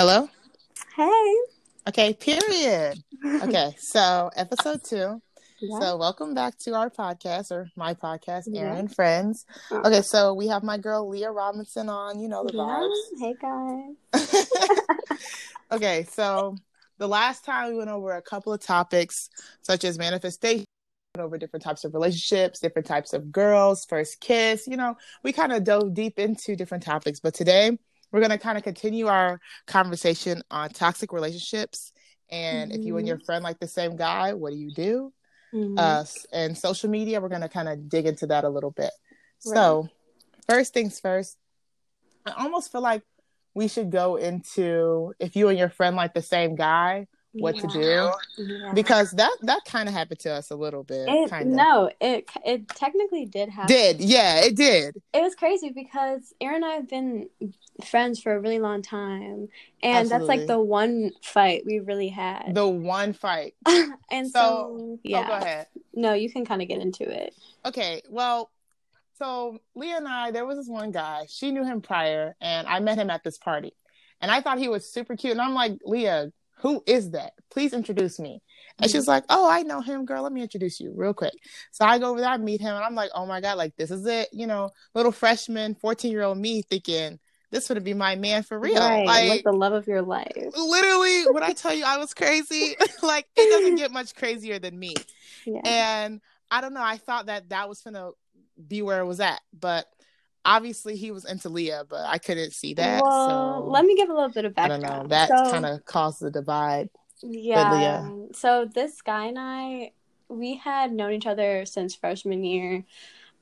Hello? Hey. Okay, period. Okay, so episode two. Yeah. So welcome back to our podcast or my podcast, Aaron Yeah. and Friends. Uh, Okay, so we have my girl Leah Robinson on, you know the vibes. Hey guys. okay, so the last time we went over a couple of topics such as manifestation, over different types of relationships, different types of girls, first kiss, you know, we kind of dove deep into different topics. But today we're going to kind of continue our conversation on toxic relationships. And if you and your friend like the same guy, what do you do? Mhm. Uh, and social media, we're going to kind of dig into that a little bit. So, first things first, I almost feel like we should go into if you and your friend like the same guy, what to do Yeah. because that that kind of happened to us a little bit. It, no, it it technically did happen. did, yeah, it did. It was crazy because Aaron and I have been friends for a really long time, and that's like the one fight we really had. The one fight. and So- so, oh, yeah, Oh, go ahead. no, you can kind of get into it. Okay, well, so Leah and I, there was this one guy. She knew him prior, and I met him at this party, and I thought he was super cute. And I'm like, Leah, who is that? Please introduce me. And she's mm-hmm. like, Oh, I know him, girl. Let me introduce you real quick. So I go over there, I meet him, and I'm like, Oh my god, like this is it. You know, little freshman, 14 year old me thinking this would be my man for real. right? Like, like the love of your life. literally, when I tell you I was crazy, like it doesn't get much crazier than me. Yeah. And I don't know. I thought that that was gonna be where it was at, but obviously he was into Leah, but I couldn't see that. well, so let me give a little bit of background. I don't know. That So- kind of caused the divide. Yeah. So this guy and I, we had known each other since freshman year.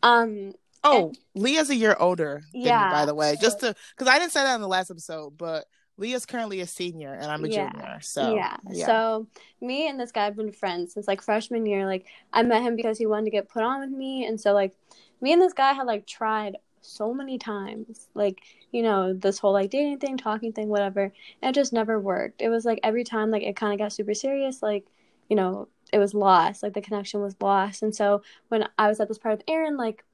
Um, Oh, Leah's a year older. Than Yeah. me, by the way, just to because I didn't say that in the last episode, but Leah's currently a senior and I'm a Yeah. junior. So yeah. So me and this guy have been friends since like freshman year. Like I met him because he wanted to get put on with me, and so like me and this guy had like tried so many times, like you know this whole like dating thing, talking thing, whatever, and it just never worked. It was like every time like it kind of got super serious, like you know it was lost, like the connection was lost, and so when I was at this part with Aaron, like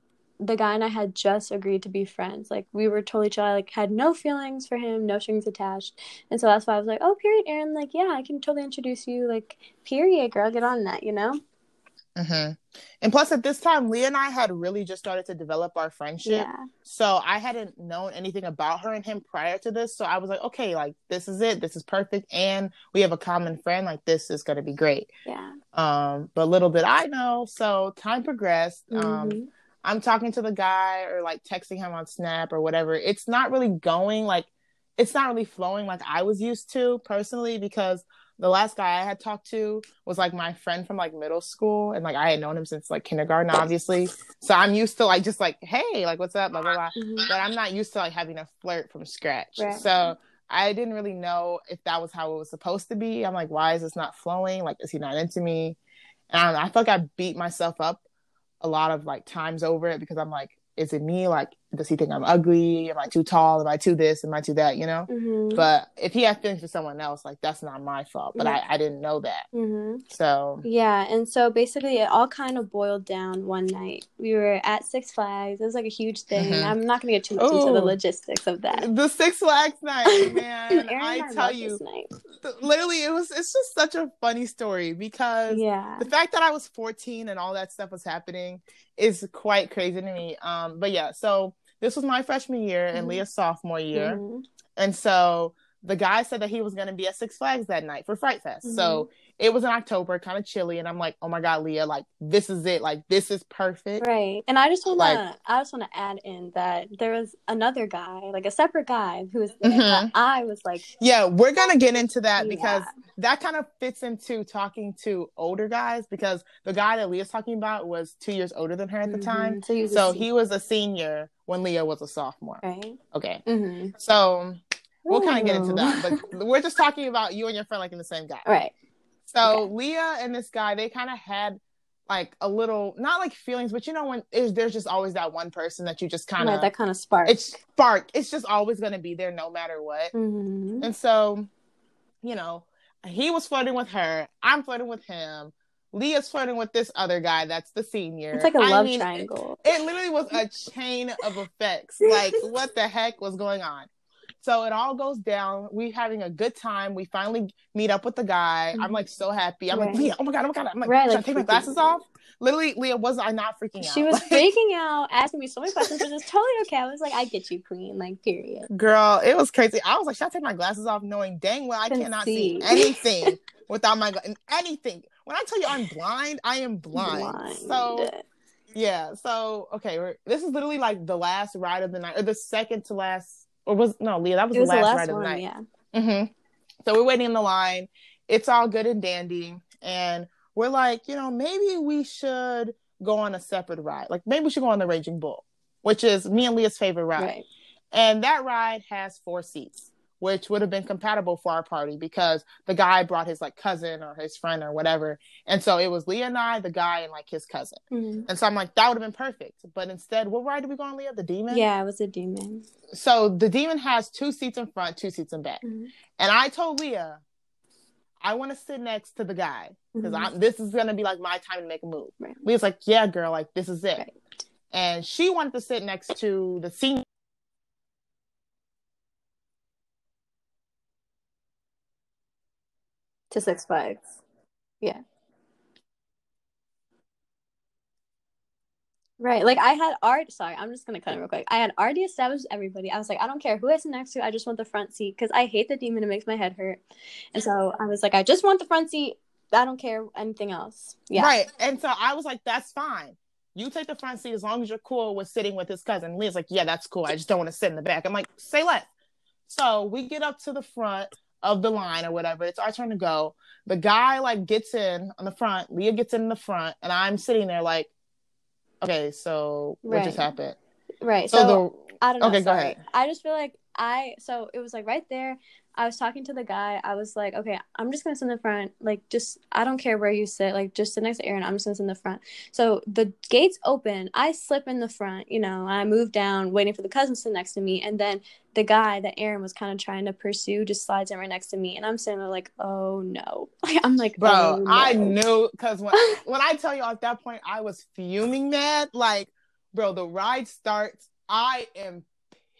the guy and I had just agreed to be friends. Like we were totally chill. I like had no feelings for him, no strings attached. And so that's why I was like, Oh, period, Aaron, like, yeah, I can totally introduce you, like, period, girl, get on that, you know? Hmm And plus, at this time, Leah and I had really just started to develop our friendship. Yeah. So I hadn't known anything about her and him prior to this. So I was like, okay, like this is it. This is perfect. And we have a common friend. Like this is gonna be great. Yeah. Um, but little did I know. So time progressed. Um, Mhm. I'm talking to the guy or like texting him on Snap or whatever. It's not really going like it's not really flowing like I was used to personally because the last guy I had talked to was like my friend from like middle school and like I had known him since like kindergarten, obviously. So I'm used to like just like, hey, like what's up, blah blah blah. Mhm. But I'm not used to like having a flirt from scratch. Right. So I didn't really know if that was how it was supposed to be. I'm like, why is this not flowing? Like, is he not into me? And I, I feel like I beat myself up a lot of like times over it because I'm like, is it me? Like, does he think I'm ugly? Am I too tall? Am I too this? Am I too that? You know? Mhm. But if he has feelings for someone else, like that's not my fault. But Yeah. I, I didn't know that. Mhm. So Yeah, and so basically it all kind of boiled down one night. We were at Six Flags. It was like a huge thing. Mhm. I'm not going to get too much into the logistics of that. the Six Flags night, man, I tell you, literally, it was. It's just such a funny story because Yeah. the fact that I was 14 and all that stuff was happening is quite crazy to me. Um, but yeah, so this was my freshman year and Mhm. Leah's sophomore year, Mhm. and so the guy said that he was going to be at Six Flags that night for Fright Fest. Mm-hmm. So it was in October, kind of chilly, and I'm like, oh my god, Leah, like this is it, like this is perfect. Right. And I just want to Like- I just want to add in that there was another guy, like a separate guy who was there Mhm. that I was like Yeah, we're gonna get into that Yeah. because that kind of fits into talking to older guys because the guy that Leah's talking about was two years older than her at the time. Mhm. So he was a So he was a senior when Leah was a sophomore. right. Okay. hmm So we'll kind of get into that, but we're just talking about you and your friend like in the same guy. Right. So Leah and this guy, they kind of had like a little, not like feelings, but you know when is there's just always that one person that you just kind Right, of that kind of spark. it's spark. It's just always gonna be there no matter what. hmm And so, you know, he was flirting with her. I'm flirting with him. Leah's flirting with this other guy that's the senior. It's like a I love mean, triangle. It literally was a chain of effects. Like, what the heck was going on? So it all goes down. We having a good time. We finally meet up with the guy. I'm mm-hmm. like so happy. I'm Right. like, Leah, oh my god, oh my god. I'm like, Right, should like I take my glasses off? Literally, Leah, was I not freaking out? She was Like, freaking out, asking me so many questions, which is totally okay. I was like, I get you, queen. Like, period. Girl, it was crazy. I was like, should I take my glasses off, knowing dang well I Couldn't cannot see. see anything without my gla- anything. When I tell you I'm blind, I am blind. Blind. So yeah, so okay, we're, this is literally like the last ride of the night, or the second to last, or was no, Leah, that was, was the the last, last ride of the night. yeah. hmm So we're waiting in the line. It's all good and dandy, and we're like, you know, maybe we should go on a separate ride. Like maybe we should go on the Raging Bull, which is me and Leah's favorite ride. Right. And that ride has four seats, which would have been compatible for our party because the guy brought his like cousin or his friend or whatever. And so it was Leah and I, the guy, and like his cousin. Mhm. And so I'm like, that would have been perfect. But instead, what ride did we go on, Leah? The demon? Yeah, it was a demon. So the demon has two seats in front, two seats in back. Mhm. And I told Leah, I want to sit next to the guy because Mhm. I'm this is gonna be like my time to make a move. Right. Leah's like, yeah, girl, like this is it. Right. And she wanted to sit next to the senior. To Six Flags. Yeah. Right. Like I had art. Sorry, I'm just gonna cut it real quick. I had already established everybody. I was like, I don't care who I sit next to. I just want the front seat because I hate the demon. It makes my head hurt. And so I was like, I just want the front seat. I don't care anything else. Yeah. Right. And so I was like, that's fine. You take the front seat as long as you're cool with sitting with his cousin. Leah's like, yeah, that's cool. I just don't want to sit in the back. I'm like, say less. So we get up to the front of the line or whatever. It's our turn to go. The guy like gets in on the front. Leah gets in the front, and I'm sitting there like, okay, so what just happened? Right. So, So, the I don't know. Okay, go ahead. I just feel like I so it was like right there. I was talking to the guy. I was like, okay, I'm just gonna sit in the front. Like, just I don't care where you sit. Like, just sit next to Aaron. I'm just gonna sit in the front. So the gates open. I slip in the front. You know, I move down, waiting for the cousin to sit next to me, and then the guy that Aaron was kind of trying to pursue just slides in right next to me, and I'm sitting there like, oh no. I'm like, bro, oh, no. I knew because when when I tell you at that point, I was fuming mad. Like, bro, the ride starts. I am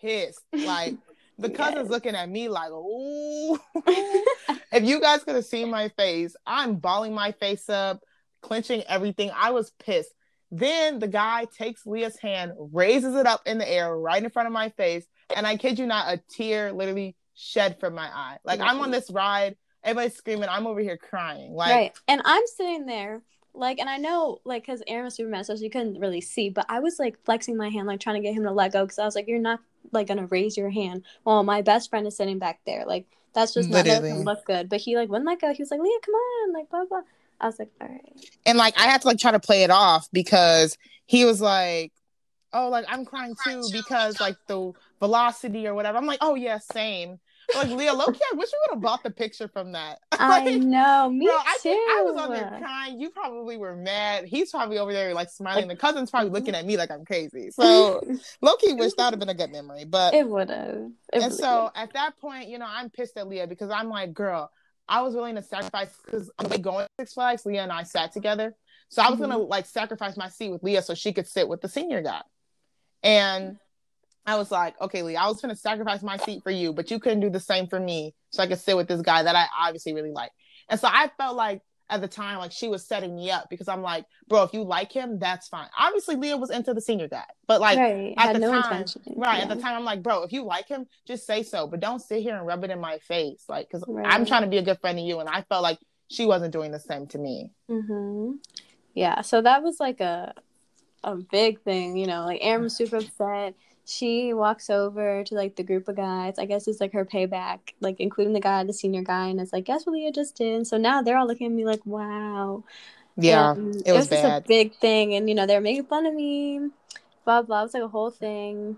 pissed. Like, the cousin's Yes. looking at me like, ooh. if you guys could have seen my face, I'm balling my face up, clenching everything. I was pissed. Then the guy takes Leah's hand, raises it up in the air right in front of my face, and I kid you not, a tear literally shed from my eye. Like I'm on this ride, everybody's screaming, I'm over here crying. Like right. And I'm sitting there, like, and I know, like, because Aaron was super mad, so you couldn't really see, but I was like flexing my hand, like, trying to get him to let go, because I was like, you're not like gonna raise your hand Well, my best friend is sitting back there. Like, that's just not doesn't look good. But he like wouldn't let go. He was like, Leah, come on, like, blah blah. I was like, all right. and like I had to like try to play it off because he was like, "Oh, like I'm crying too because like the velocity or whatever." I'm like, "Oh yeah, same." Like Leah, Loki, I wish we would have bought the picture from that. I know, me bro, I too. think I was on there crying. You probably were mad. He's probably over there like smiling. the cousin's probably looking at me like I'm crazy. So Loki wish that would have been a good memory, but it would have. and so at that point, you know, I'm pissed at Leah because I'm like, girl, I was willing to sacrifice because on the way going to Six Flags, Leah and I sat together. So I was Mhm. gonna like sacrifice my seat with Leah so she could sit with the senior guy. And I was like, okay, Leah, I was gonna sacrifice my seat for you, but you couldn't do the same for me so I could sit with this guy that I obviously really like. And so I felt like at the time, like she was setting me up because I'm like, bro, if you like him, that's fine. Obviously, Leah was into the senior guy, but like right. at Had the no time, intention. Right. At the time, I'm like, bro, if you like him, just say so, but don't sit here and rub it in my face. Like, because I'm trying to be a good friend to you. And I felt like she wasn't doing the same to me. hmm Yeah, so that was like a a big thing, you know. Like Aaron was super upset. She walks over to like the group of guys. I guess it's like her payback, like including the guy, the senior guy, and it's like, guess what Leah just did? So now they're all looking at me like, wow. Yeah. And it was just bad. a big thing, and you know they're making fun of me. Blah blah. It was like a whole thing.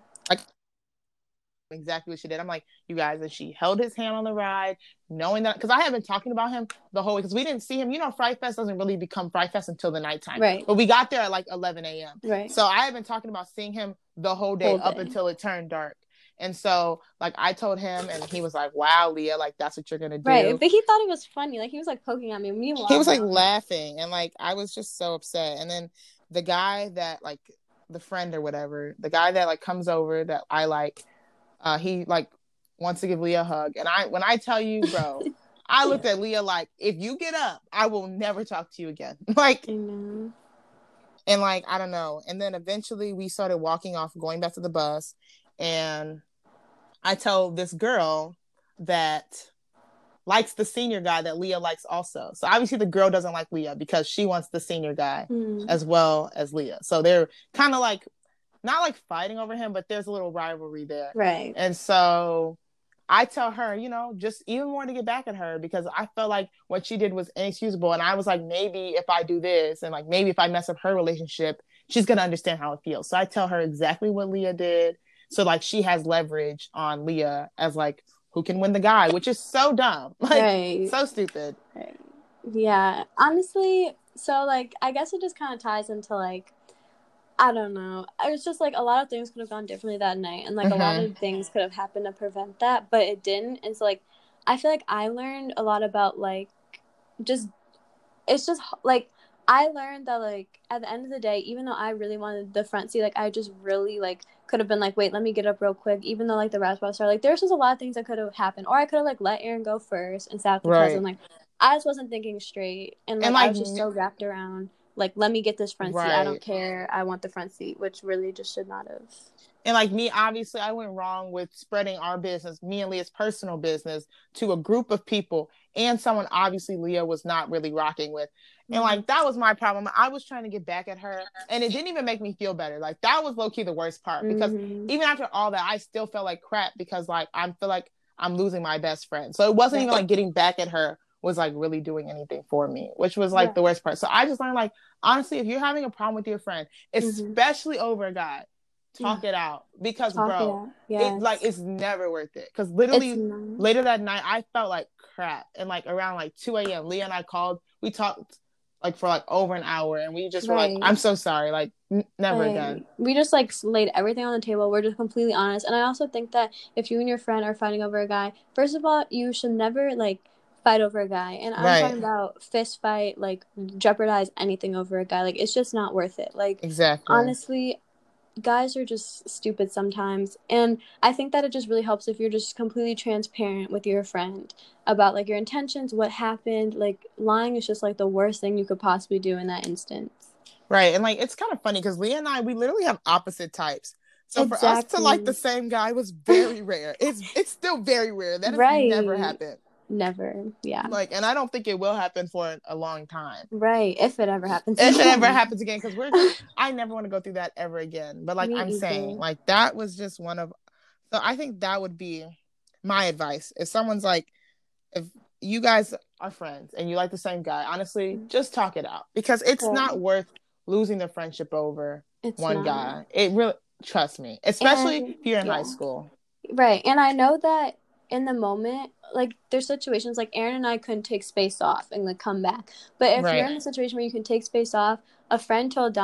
exactly what she did. I'm like, you guys, and she held his hand on the ride, knowing that because I have been talking about him the whole way because we didn't see him. You know, Fright Fest doesn't really become Fright Fest until the nighttime. Right. But we got there at like 11 a.m. Right. So I have been talking about seeing him the whole day Whole up day. until it turned dark. And so, like, I told him, and he was like, "Wow, Leah, like that's what you're gonna do." Right. But he thought it was funny. Like he was like poking at me. Meanwhile, he was like laughing and like i was just so upset and then the guy that like the friend or whatever the guy that like comes over that i like uh he like wants to give Leah a hug. And I when I tell you, bro, I looked at Leah like, if you get up, I will never talk to you again. like and like, I don't know. And then eventually we started walking off, going back to the bus, and I tell this girl that likes the senior guy that Leah likes also. So obviously the girl doesn't like Leah because she wants the senior guy mm. as well as Leah. So they're kind of like not like fighting over him, but there's a little rivalry there. Right. And so I tell her, you know, just even more to get back at her because I felt like what she did was inexcusable. And I was like, maybe if I do this and like maybe if I mess up her relationship, she's gonna understand how it feels. So I tell her exactly what Leah did. So like she has leverage on Leah as like who can win the guy, which is so dumb. Like right. so stupid. Right. Yeah. Honestly, so like I guess it just kind of ties into like I don't know. It was just like a lot of things could have gone differently that night and like mm-hmm. a lot of mm-hmm. things could have happened to prevent that, but it didn't. And so like I feel like I learned a lot about like just it's just like I learned that like at the end of the day, even though I really wanted the front seat, like I just really like could have been like, wait, let me get up real quick. Even though like the of are like, there's just a lot of things that could have happened, or I could have like let Aaron go first and sat with right. cousin. Like I just wasn't thinking straight, and like, and, like I was just so wrapped around like let me get this front right. seat. I don't care. I want the front seat, which really just should not have. And like me, obviously, I went wrong with spreading our business, me and Leah's personal business, to a group of people and someone obviously Leah was not really rocking with. And like mm-hmm. that was my problem. I was trying to get back at her and it didn't even make me feel better. Like that was low key the worst part because mm-hmm. even after all that, I still felt like crap because like I feel like I'm losing my best friend. So it wasn't even like getting back at her was like really doing anything for me, which was like yeah. the worst part. So I just learned like honestly, if you're having a problem with your friend, mm-hmm. especially mm-hmm. over a guy, talk yeah. it out because talk bro, it, yes. it, like it's never worth it. Because literally later that night, I felt like crap, and like around like 2 a.m., Leah and I called. We talked like for like over an hour, and we just right. were like, "I'm so sorry, like n- never right. again." We just like laid everything on the table. We're just completely honest, and I also think that if you and your friend are fighting over a guy, first of all, you should never like fight over a guy. And I'm right. talking about fist fight, like jeopardize anything over a guy. Like it's just not worth it. Like exactly. Honestly, guys are just stupid sometimes. And I think that it just really helps if you're just completely transparent with your friend about like your intentions, what happened. Like lying is just like the worst thing you could possibly do in that instance. Right. And like it's kind of funny because Leah and I we literally have opposite types. So exactly. for us to like the same guy was very rare. It's it's still very rare. That has right. never happened. Never. Yeah. Like, and I don't think it will happen for a long time. Right. If it ever happens. If it ever happens again, because we're, I never want to go through that ever again. But like Me I'm either. saying, like that was just one of, so I think that would be my advice. If someone's like, if you guys are friends and you like the same guy, honestly, mm. just talk it out because it's yeah. not worth losing the friendship over it's one not. guy. It really, trust me, especially and, if you're in yeah. high school. Right. And I know that in the moment, like there's situations like Aaron and I couldn't take space off and like come back. But if right. you're in a situation where you can take space off, a friend told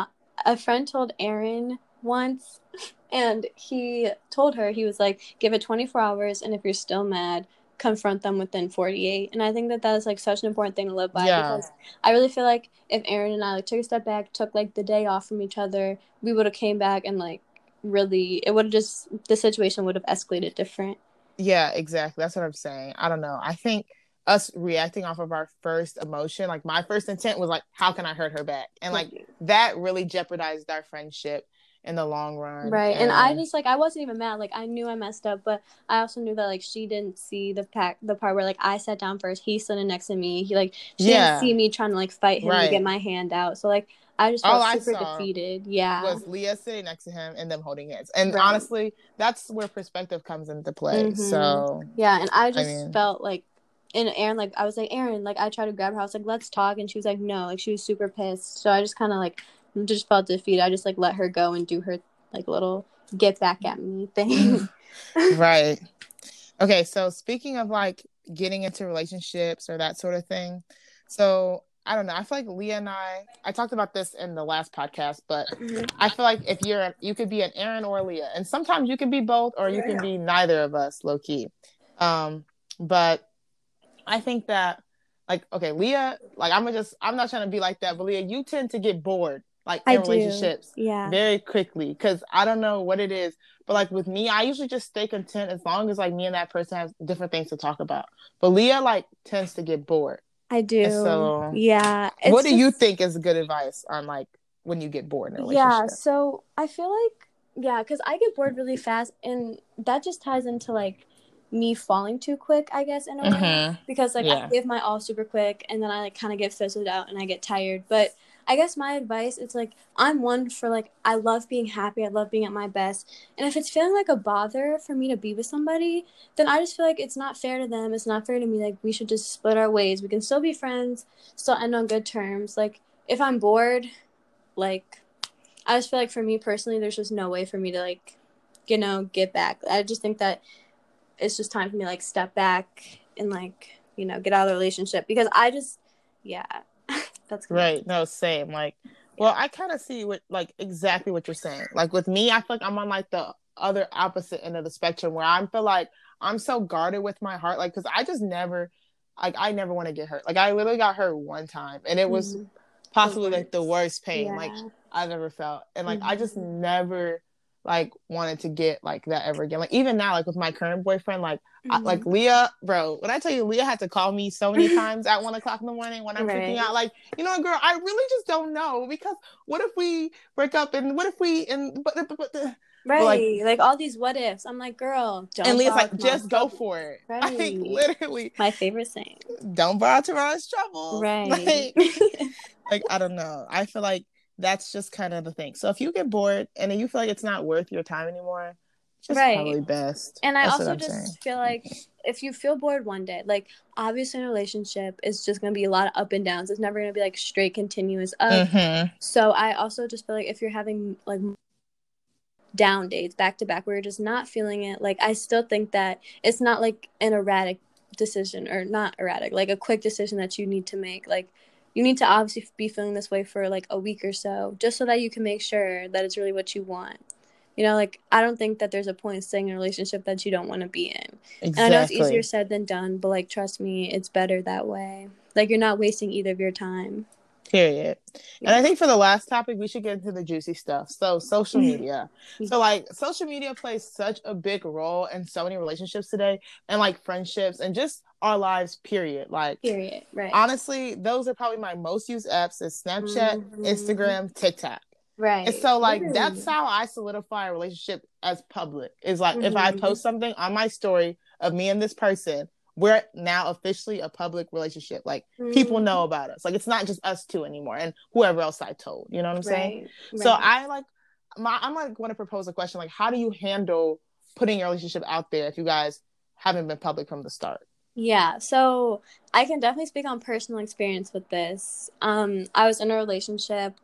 a friend told Aaron once, and he told her he was like, give it 24 hours, and if you're still mad, confront them within 48. And I think that that is like such an important thing to live by yeah. because I really feel like if Aaron and I like took a step back, took like the day off from each other, we would have came back and like really it would have just the situation would have escalated different. Yeah, exactly. That's what I'm saying. I don't know. I think us reacting off of our first emotion, like my first intent was like, how can I hurt her back? And like mm-hmm. that really jeopardized our friendship in the long run. Right. And, and, I just like I wasn't even mad. Like I knew I messed up, but I also knew that like she didn't see the pack the part where like I sat down first, he stood next to me. He like she yeah. didn't see me trying to like fight him right. to get my hand out. So like I just felt All super defeated. Yeah. Was Leah sitting next to him and them holding hands. And right. honestly, that's where perspective comes into play. Mm-hmm. So Yeah, and I just I mean, felt like and Aaron, like I was like, Aaron, like I tried to grab her, I was like, let's talk and she was like, No, like she was super pissed. So I just kinda like just felt defeated. I just like let her go and do her like little get back at me thing. right. Okay, so speaking of like getting into relationships or that sort of thing, so I don't know. I feel like Leah and I, I talked about this in the last podcast, but mm-hmm. I feel like if you're, you could be an Aaron or Leah, and sometimes you can be both, or you can be neither of us, low key. Um, but I think that, like, okay, Leah, like, I'm gonna just, I'm not trying to be like that, but Leah, you tend to get bored like I in do. relationships Yeah. very quickly because I don't know what it is. But like with me, I usually just stay content as long as like me and that person have different things to talk about. But Leah like tends to get bored. I do. so- yeah. what do you think is good advice on like when you get bored in a Yeah, so I feel like yeah, because I get bored really fast, and that just ties into like me falling too quick, I guess, in a way. Mhm. Because like Yeah. I give my all super quick, and then I like kind of get fizzled out, and I get tired. But I guess my advice is like I'm one for like I love being happy, I love being at my best, and if it's feeling like a bother for me to be with somebody, then I just feel like it's not fair to them, it's not fair to me. Like we should just split our ways. We can still be friends, still end on good terms. Like if I'm bored, like I just feel like for me personally, there's just no way for me to like, you know, get back. I just think that it's just time for me like step back and like, you know, get out of the relationship because I just, yeah, that's kinda- Right. No, same. Like, well, I kind of see what like exactly what you're saying. Like with me, I feel like I'm on like the other opposite end of the spectrum where I feel like I'm so guarded with my heart, like because I just never, like, I never want to get hurt. Like I literally got hurt one time, and it was Mhm. possibly like the worst pain Yeah. like I've ever felt, and like I just never like wanted to get like that ever again. Like even now, like with my current boyfriend, like I, Mhm. like Leah, bro. When I tell you, Leah had to call me so many times at one o'clock in the morning when I'm freaking out. Like, you know, girl, I really just don't know because what if we break up and what if we and but, but, but the, right, like- like, all these what ifs. I'm like, girl, don't. and Leah's like, just go trouble." for it. Right. literally, My favorite saying. don't borrow tomorrow's trouble. Right. Like, like I don't know. I feel like that's just kind of the thing. So if you get bored and you feel like it's not worth your time anymore, just Right. probably best. And I That's also just saying. feel like if you feel bored one day, like obviously in a relationship, it's just gonna be a lot of up and downs. It's never gonna be like straight continuous up. Mhm. So I also just feel like if you're having like down days back to back where you're just not feeling it, like I still think that it's not like an erratic decision or not erratic, like a quick decision that you need to make. Like you need to obviously be feeling this way for like a week or so, just so that you can make sure that it's really what you want. You know, like I don't think that there's a point in staying in a relationship that you don't want to be in. Exactly. And I know it's easier said than done, but like trust me, it's better that way. Like you're not wasting either of your time. Period. And I think for the last topic, we should get into the juicy stuff. So, social Mm-hmm. media. so, like, social media plays such a big role in so many relationships today, and like friendships, and just our lives. Period. Like, Period. Right. honestly, those are probably my most used apps: is Snapchat, Mhm. Instagram, TikTok. right. And so, like, Literally. that's how I solidify a relationship as public. Is like if I Mhm. post something on my story of me and this person, we're now officially a public relationship. Like, people Mhm. know about us. Like it's not just us two anymore and whoever else I told. You know what I'm saying? Right. So right. I like my I'm like want to propose a question like how do you handle putting your relationship out there if you guys haven't been public from the start? Yeah, so I can definitely speak on personal experience with this. Um, I was in a relationship.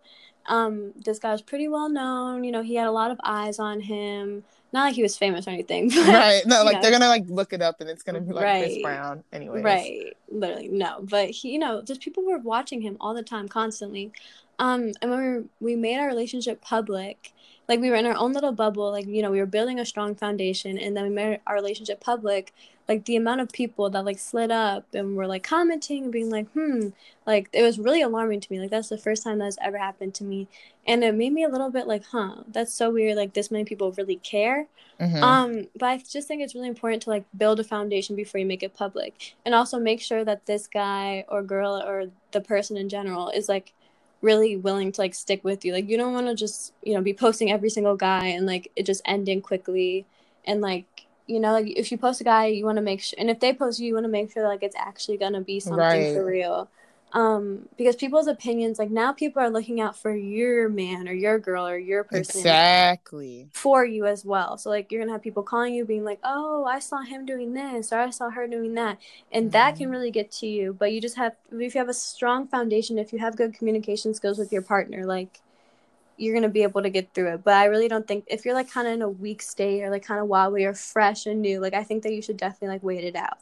Um, this guy was pretty well known. You know, he had a lot of eyes on him. Not like he was famous or anything. But, right. No, like know. they're gonna like look it up and it's gonna be like Chris Brown anyways. Right. Literally, no. But he, you know, just people were watching him all the time, constantly. Um, and when we were, we made our relationship public, like we were in our own little bubble, like you know, we were building a strong foundation, and then we made our relationship public. Like the amount of people that like slid up and were like commenting and being like, hmm, like it was really alarming to me. Like that's the first time that's ever happened to me, and it made me a little bit like, huh, that's so weird. Like this many people really care. Mhm. Um, but I just think it's really important to like build a foundation before you make it public, and also make sure that this guy or girl or the person in general is like really willing to like stick with you. Like you don't want to just you know be posting every single guy and like it just ending quickly, and like you know like if you post a guy, you want to make sure, and if they post you, you want to make sure like it's actually gonna be something Right. for real. Um, because people's opinions, like now people are looking out for your man or your girl or your person Exactly. for you as well. So like you're gonna have people calling you being like, Oh, I saw him doing this or I saw her doing that. And that can Mhm. really get to you. But you just have if you have a strong foundation, if you have good communication skills with your partner, like you're gonna be able to get through it. But I really don't think if you're like kinda in a weak state or like kinda while we are fresh and new, like I think that you should definitely like wait it out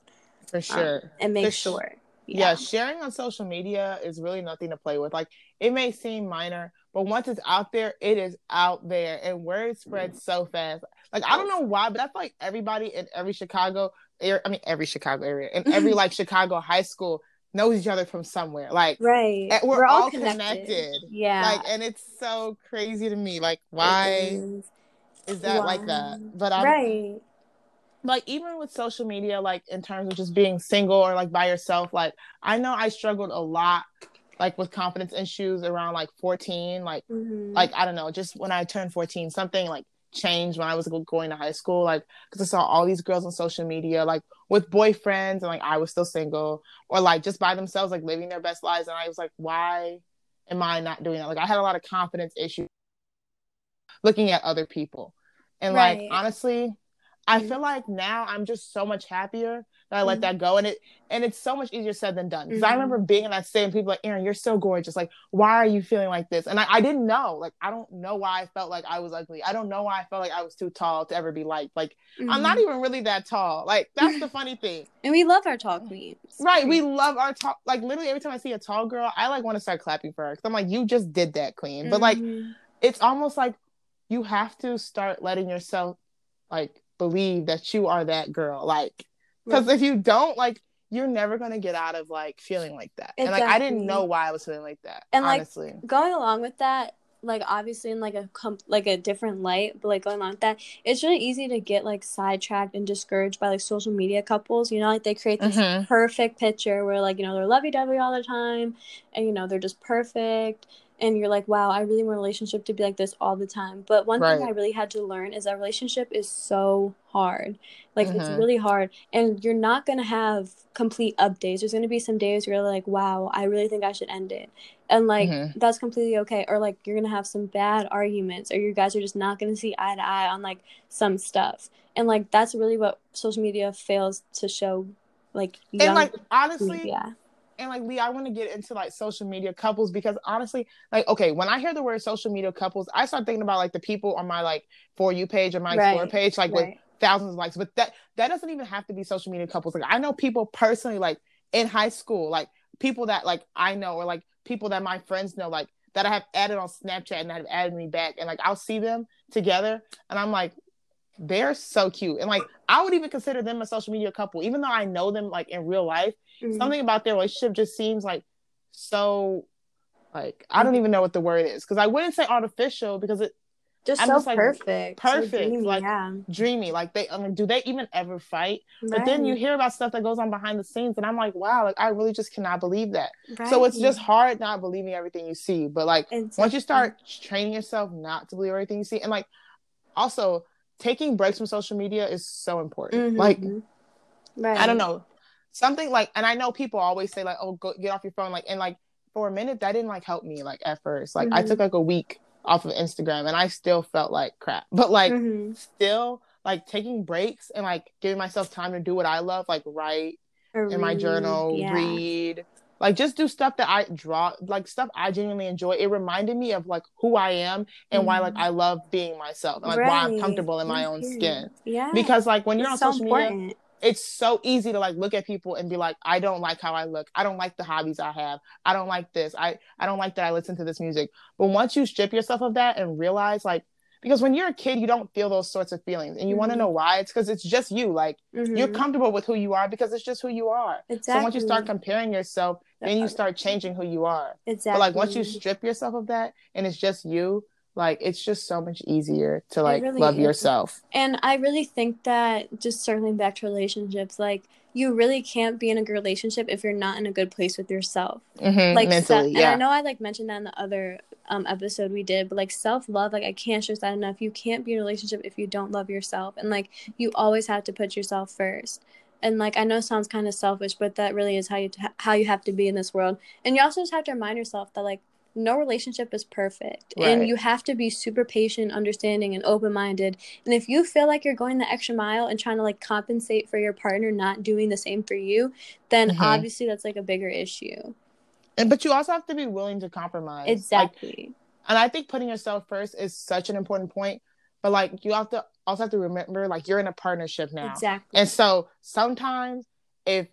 For um, sure. and make For sh- sure. yeah. sharing on social media is really nothing to play with. Like it may seem minor, but once it's out there, it is out there, and word spreads mm. so fast. Like I don't know why, but I feel like everybody in every Chicago area, I mean every Chicago area, in every like Chicago high school knows each other from somewhere. Like right, and we're, all, connected. Yeah, Like, and it's so crazy to me. Like, why is, is. that Why? like that? But I'm right. like even with social media like in terms of just being single or like by yourself like i know i struggled a lot like with confidence issues around like 14 like Mhm. like i don't know just when i turned 14 something like changed when i was going to high school like because i saw all these girls on social media like with boyfriends and like i was still single or like just by themselves like living their best lives and i was like why am i not doing that? Like i had a lot of confidence issues looking at other people. And like honestly i Mhm. feel like now i'm just so much happier that i let Mhm. that go and it and it's so much easier said than done because i Mhm. remember being in that state and people like aaron you're so gorgeous like why are you feeling like this and I, I didn't know like i don't know why i felt like i was ugly i don't know why i felt like i was too tall to ever be liked like i'm not Mhm. even really that tall like that's the funny thing and we love our tall queens. right we love our tall like literally every time i see a tall girl i like want to start clapping for her because i'm like you just did that queen but like Mhm. it's almost like you have to start letting yourself like believe that you are that girl like because if you don't like you're never gonna get out of like feeling like that. And like i didn't know why i was feeling like that And, like, honestly. going along with that like obviously in like a com- like a different light but like going along with that it's really easy to get like sidetracked and discouraged by like social media couples you know like they create this Mhm. perfect picture where like you know they're lovey-dovey all the time and you know they're just perfect and you're like wow i really want a relationship to be like this all the time. But one thing i really had to learn is that relationship is so hard. Like it's Mhm. really hard and you're not going to have complete updates. There's going to be some days where you're like wow i really think i should end it. And like Mhm. that's completely okay. Or like you're gonna have some bad arguments or you guys are just not gonna see eye to eye on like some stuff. And like that's really what social media fails to show like young and like honestly yeah and like Lee, I want to get into like social media couples because honestly, like okay, when I hear the word social media couples, I start thinking about like the people on my like for you page or my explore page, like with thousands of likes. But that that doesn't even have to be social media couples. Like I know people personally, like in high school, like people that like I know or like people that my friends know, like that I have added on Snapchat and that have added me back, and like I'll see them together, and I'm like, they're so cute, and like I would even consider them a social media couple, even though I know them like in real life. Mhm. Something about their relationship just seems like so. Like I don't even know what the word is because I wouldn't say artificial because it just I'm so just, like, perfect so perfect, dreamy, like, yeah dreamy. Like they, I mean, do they even ever fight? But then you hear about stuff that goes on behind the scenes, and I'm like, wow, like I really just cannot believe that. So it's just hard not believing everything you see. But like once you start training yourself not to believe everything you see, and like also taking breaks from social media is so important. Like Mhm. right I don't know something like, and I know people always say like, oh, go get off your phone, like and like for a minute that didn't like help me like at first. Like I Mhm. took like a week off of Instagram, and I still felt like crap. But like Mhm. still like taking breaks and like giving myself time to do what I love, like write Or in my journal, yeah. read, like just do stuff that I draw, like stuff I genuinely enjoy. It reminded me of like who I am and why like Mhm. I love being myself and like why I'm comfortable in my own skin. yeah Because like when you're on so social media, it's so easy to like look at people and be like, I don't like how I look. I don't like the hobbies I have. I don't like this. I I don't like that I listen to this music. But once you strip yourself of that and realize like because when you're a kid, you don't feel those sorts of feelings, and you want to know why. It's because it's just you. Like you're Mhm. comfortable with who you are because it's just who you are. exactly So once you start comparing yourself, then you start changing who you are. exactly But like once you strip yourself of that and it's just you, like it's just so much easier to like really love is. yourself. And I really think that just circling back to relationships, like you really can't be in a good relationship if you're not in a good place with yourself. Mhm, Like mentally, se- yeah. And I know I like mentioned that in the other um, episode we did, but like self love, like I can't stress that enough. You can't be in a relationship if you don't love yourself, and like you always have to put yourself first. And like I know it sounds kind of selfish, but that really is how you how you have to be in this world. And you also just have to remind yourself that like no relationship is perfect and you have to be super patient understanding and open-minded and if you feel like you're going the extra mile and trying to like compensate for your partner not doing the same for you then Mhm. obviously that's like a bigger issue And but you also have to be willing to compromise. Like, exactly and I think putting yourself first is such an important point. But like you have to also have to remember like you're in a partnership now. exactly And so sometimes if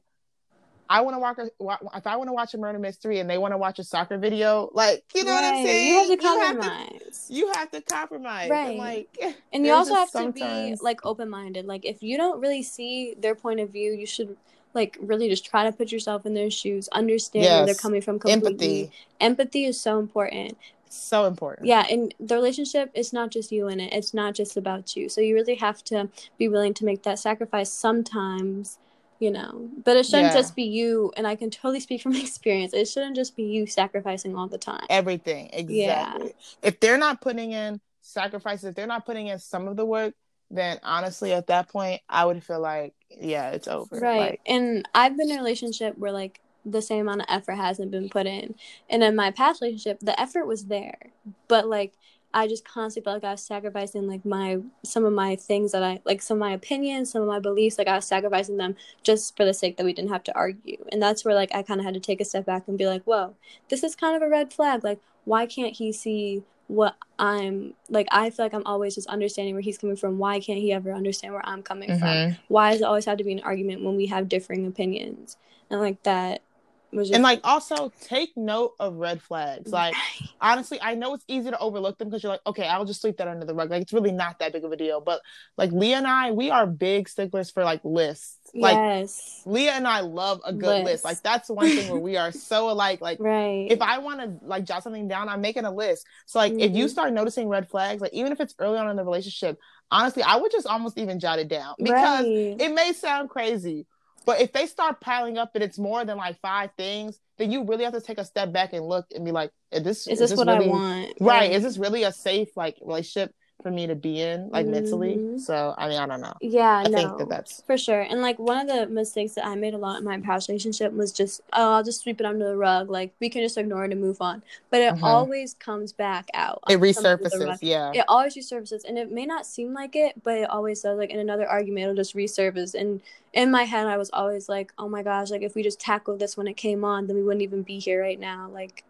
I want to watch a, if I want to watch a murder mystery and they want to watch a soccer video, like you know what I'm saying? you have to You have to, compromise you have to compromise. Right. And like and you also have just to be like open-minded like if you don't really see their point of view you should like really just try to put yourself in their shoes, understand yes. where they're coming from completely. Empathy. Empathy is so important. So important. Yeah, and the relationship is not just you in it. It's not just about you. So you really have to be willing to make that sacrifice sometimes you know but it shouldn't yeah. just be you and i can totally speak from experience it shouldn't just be you sacrificing all the time everything exactly yeah. if they're not putting in sacrifices if they're not putting in some of the work then honestly at that point i would feel like yeah it's over right like, and i've been in a relationship where like the same amount of effort hasn't been put in and in my past relationship the effort was there but like I just constantly felt like I was sacrificing like my some of my things that I like some of my opinions, some of my beliefs, like I was sacrificing them just for the sake that we didn't have to argue. And that's where like I kind of had to take a step back and be like, "Whoa, this is kind of a red flag. Like why can't he see what I'm like I feel like I'm always just understanding where he's coming from. Why can't he ever understand where I'm coming mm-hmm. from? Why does it always have to be an argument when we have differing opinions? And like that was just... And like also take note of red flags. Like honestly, I know it's easy to overlook them because you're like, okay, I'll just sweep that under the rug. Like it's really not that big of a deal. But like Leah and I, we are big sticklers for like lists. Like yes. Leah and I love a good list. list. Like that's one thing where we are so alike. Like right. if I want to like jot something down, I'm making a list. So like mm-hmm. if you mm-hmm. start noticing red flags, like even if it's early on in the relationship, honestly, I would just almost even jot it down because right. it may sound crazy, but if they start piling up and it's more than like five things, then you really have to take a step back and look and be like, is this is this, is this what really, I want? Right. Is this really a safe like relationship for me to be in, like mm-hmm. mentally? So I mean, I don't know. Yeah, I no, think that that's for sure. And like one of the mistakes that I made a lot in my past relationship was just, oh, I'll just sweep it under the rug. Like we can just ignore it and move on. But it mm-hmm. always comes back out. It resurfaces. Yeah. It always resurfaces, and it may not seem like it, but it always does. Like in another argument, it'll just resurface and in my head i was always like oh my gosh like if we just tackled this when it came on then we wouldn't even be here right now like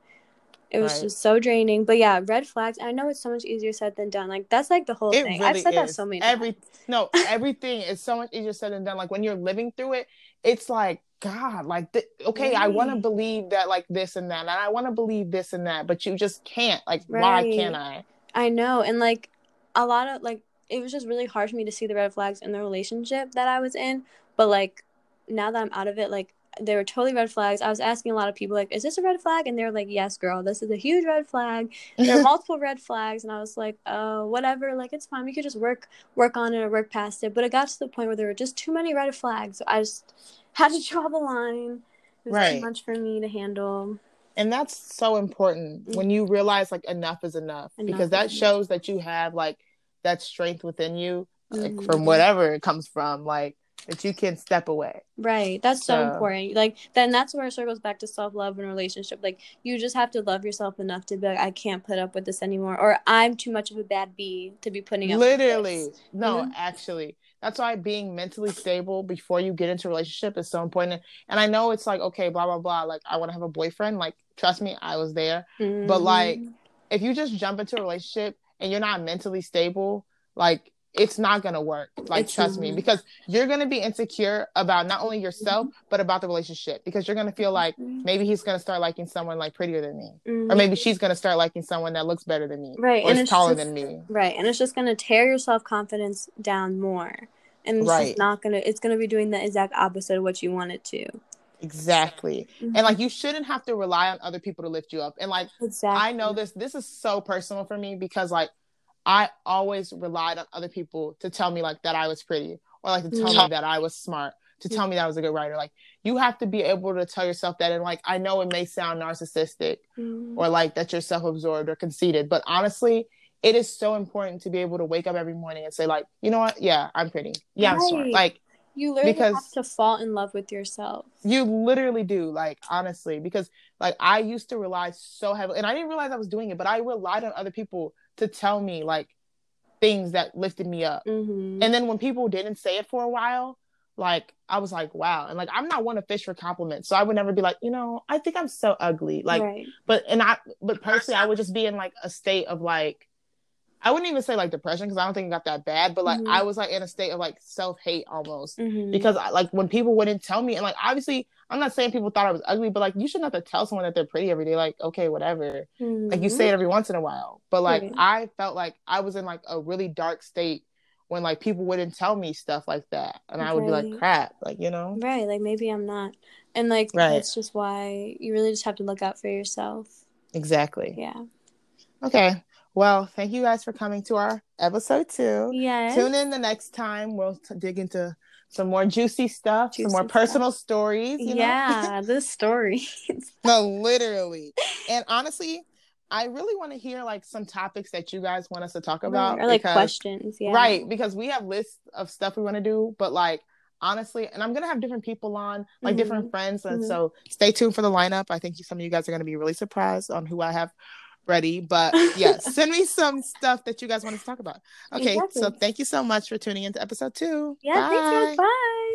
it was right. just so draining but yeah red flags i know it's so much easier said than done like that's like the whole it thing really i've said is. that so many Every, times no everything is so much easier said than done like when you're living through it it's like god like th- okay right. i want to believe that like this and that and i want to believe this and that but you just can't like right. why can't i i know and like a lot of like it was just really hard for me to see the red flags in the relationship that i was in but like now that I'm out of it, like they were totally red flags. I was asking a lot of people, like, is this a red flag? And they're like, yes, girl, this is a huge red flag. There are multiple red flags. And I was like, oh, whatever. Like, it's fine. We could just work work on it or work past it. But it got to the point where there were just too many red flags. So I just had to draw the line. It was right. too much for me to handle. And that's so important mm-hmm. when you realize like enough is enough, enough because that shows that you have like that strength within you, like mm-hmm. from whatever it comes from. Like that you can step away. Right. That's so, so important. Like then that's where it circles back to self love and relationship. Like you just have to love yourself enough to be like, I can't put up with this anymore, or I'm too much of a bad bee to be putting up. Literally, no, mm-hmm. actually, that's why being mentally stable before you get into a relationship is so important. And I know it's like okay, blah blah blah. Like I want to have a boyfriend. Like trust me, I was there. Mm-hmm. But like if you just jump into a relationship and you're not mentally stable, like it's not gonna work. Like it's trust me, because you're gonna be insecure about not only yourself mm-hmm. but about the relationship because you're gonna feel like mm-hmm. maybe he's gonna start liking someone like prettier than me, mm-hmm. or maybe she's gonna start liking someone that looks better than me, right? Or and is taller just, than me, right? And it's just gonna tear your self confidence down more, and it's right. not gonna. It's gonna be doing the exact opposite of what you want it to. Exactly. Mm-hmm. And like you shouldn't have to rely on other people to lift you up. And like exactly. I know this this is so personal for me because like I always relied on other people to tell me like that I was pretty or like to tell me mm-hmm. that I was smart, to tell me that I was a good writer. Like you have to be able to tell yourself that and like I know it may sound narcissistic mm. or like that you're self-absorbed or conceited, but honestly, it is so important to be able to wake up every morning and say like, you know what? Yeah, I'm pretty. Yeah, right. I'm smart. Like you literally because have to fall in love with yourself. You literally do, like honestly, because like I used to rely so heavily, and I didn't realize I was doing it, but I relied on other people to tell me like things that lifted me up. Mm-hmm. And then when people didn't say it for a while, like I was like, wow. And like I'm not one to fish for compliments. So I would never be like, you know, I think I'm so ugly. Like right. but and I but personally I would just be in like a state of like I wouldn't even say like depression because I don't think it got that bad, but like mm-hmm. I was like in a state of like self hate almost mm-hmm. because I, like when people wouldn't tell me and like obviously I'm not saying people thought I was ugly, but like you shouldn't have to tell someone that they're pretty every day. Like okay, whatever. Mm-hmm. Like you say it every once in a while, but like I felt like I was in like a really dark state when like people wouldn't tell me stuff like that and i would be like crap like you know Right, like maybe I'm not. And like Right. that's just why you really just have to look out for yourself. exactly Yeah. okay well thank you guys for coming to our episode two Yes. tune in the next time we'll t- dig into some more juicy stuff some Juicy more stuff. personal stories you know? Yeah, this story. no literally and honestly i really want to hear like some topics that you guys want us to talk about or like because- questions. Yeah. right because we have lists of stuff we want to do but like honestly and i'm gonna have different people on like Mhm. different friends and Mhm. so stay tuned for the lineup i think some of you guys are gonna be really surprised on who i have ready but yeah, send me some stuff that you guys want to talk about okay so thank you so much for tuning into episode two Yeah, thanks guys. Bye.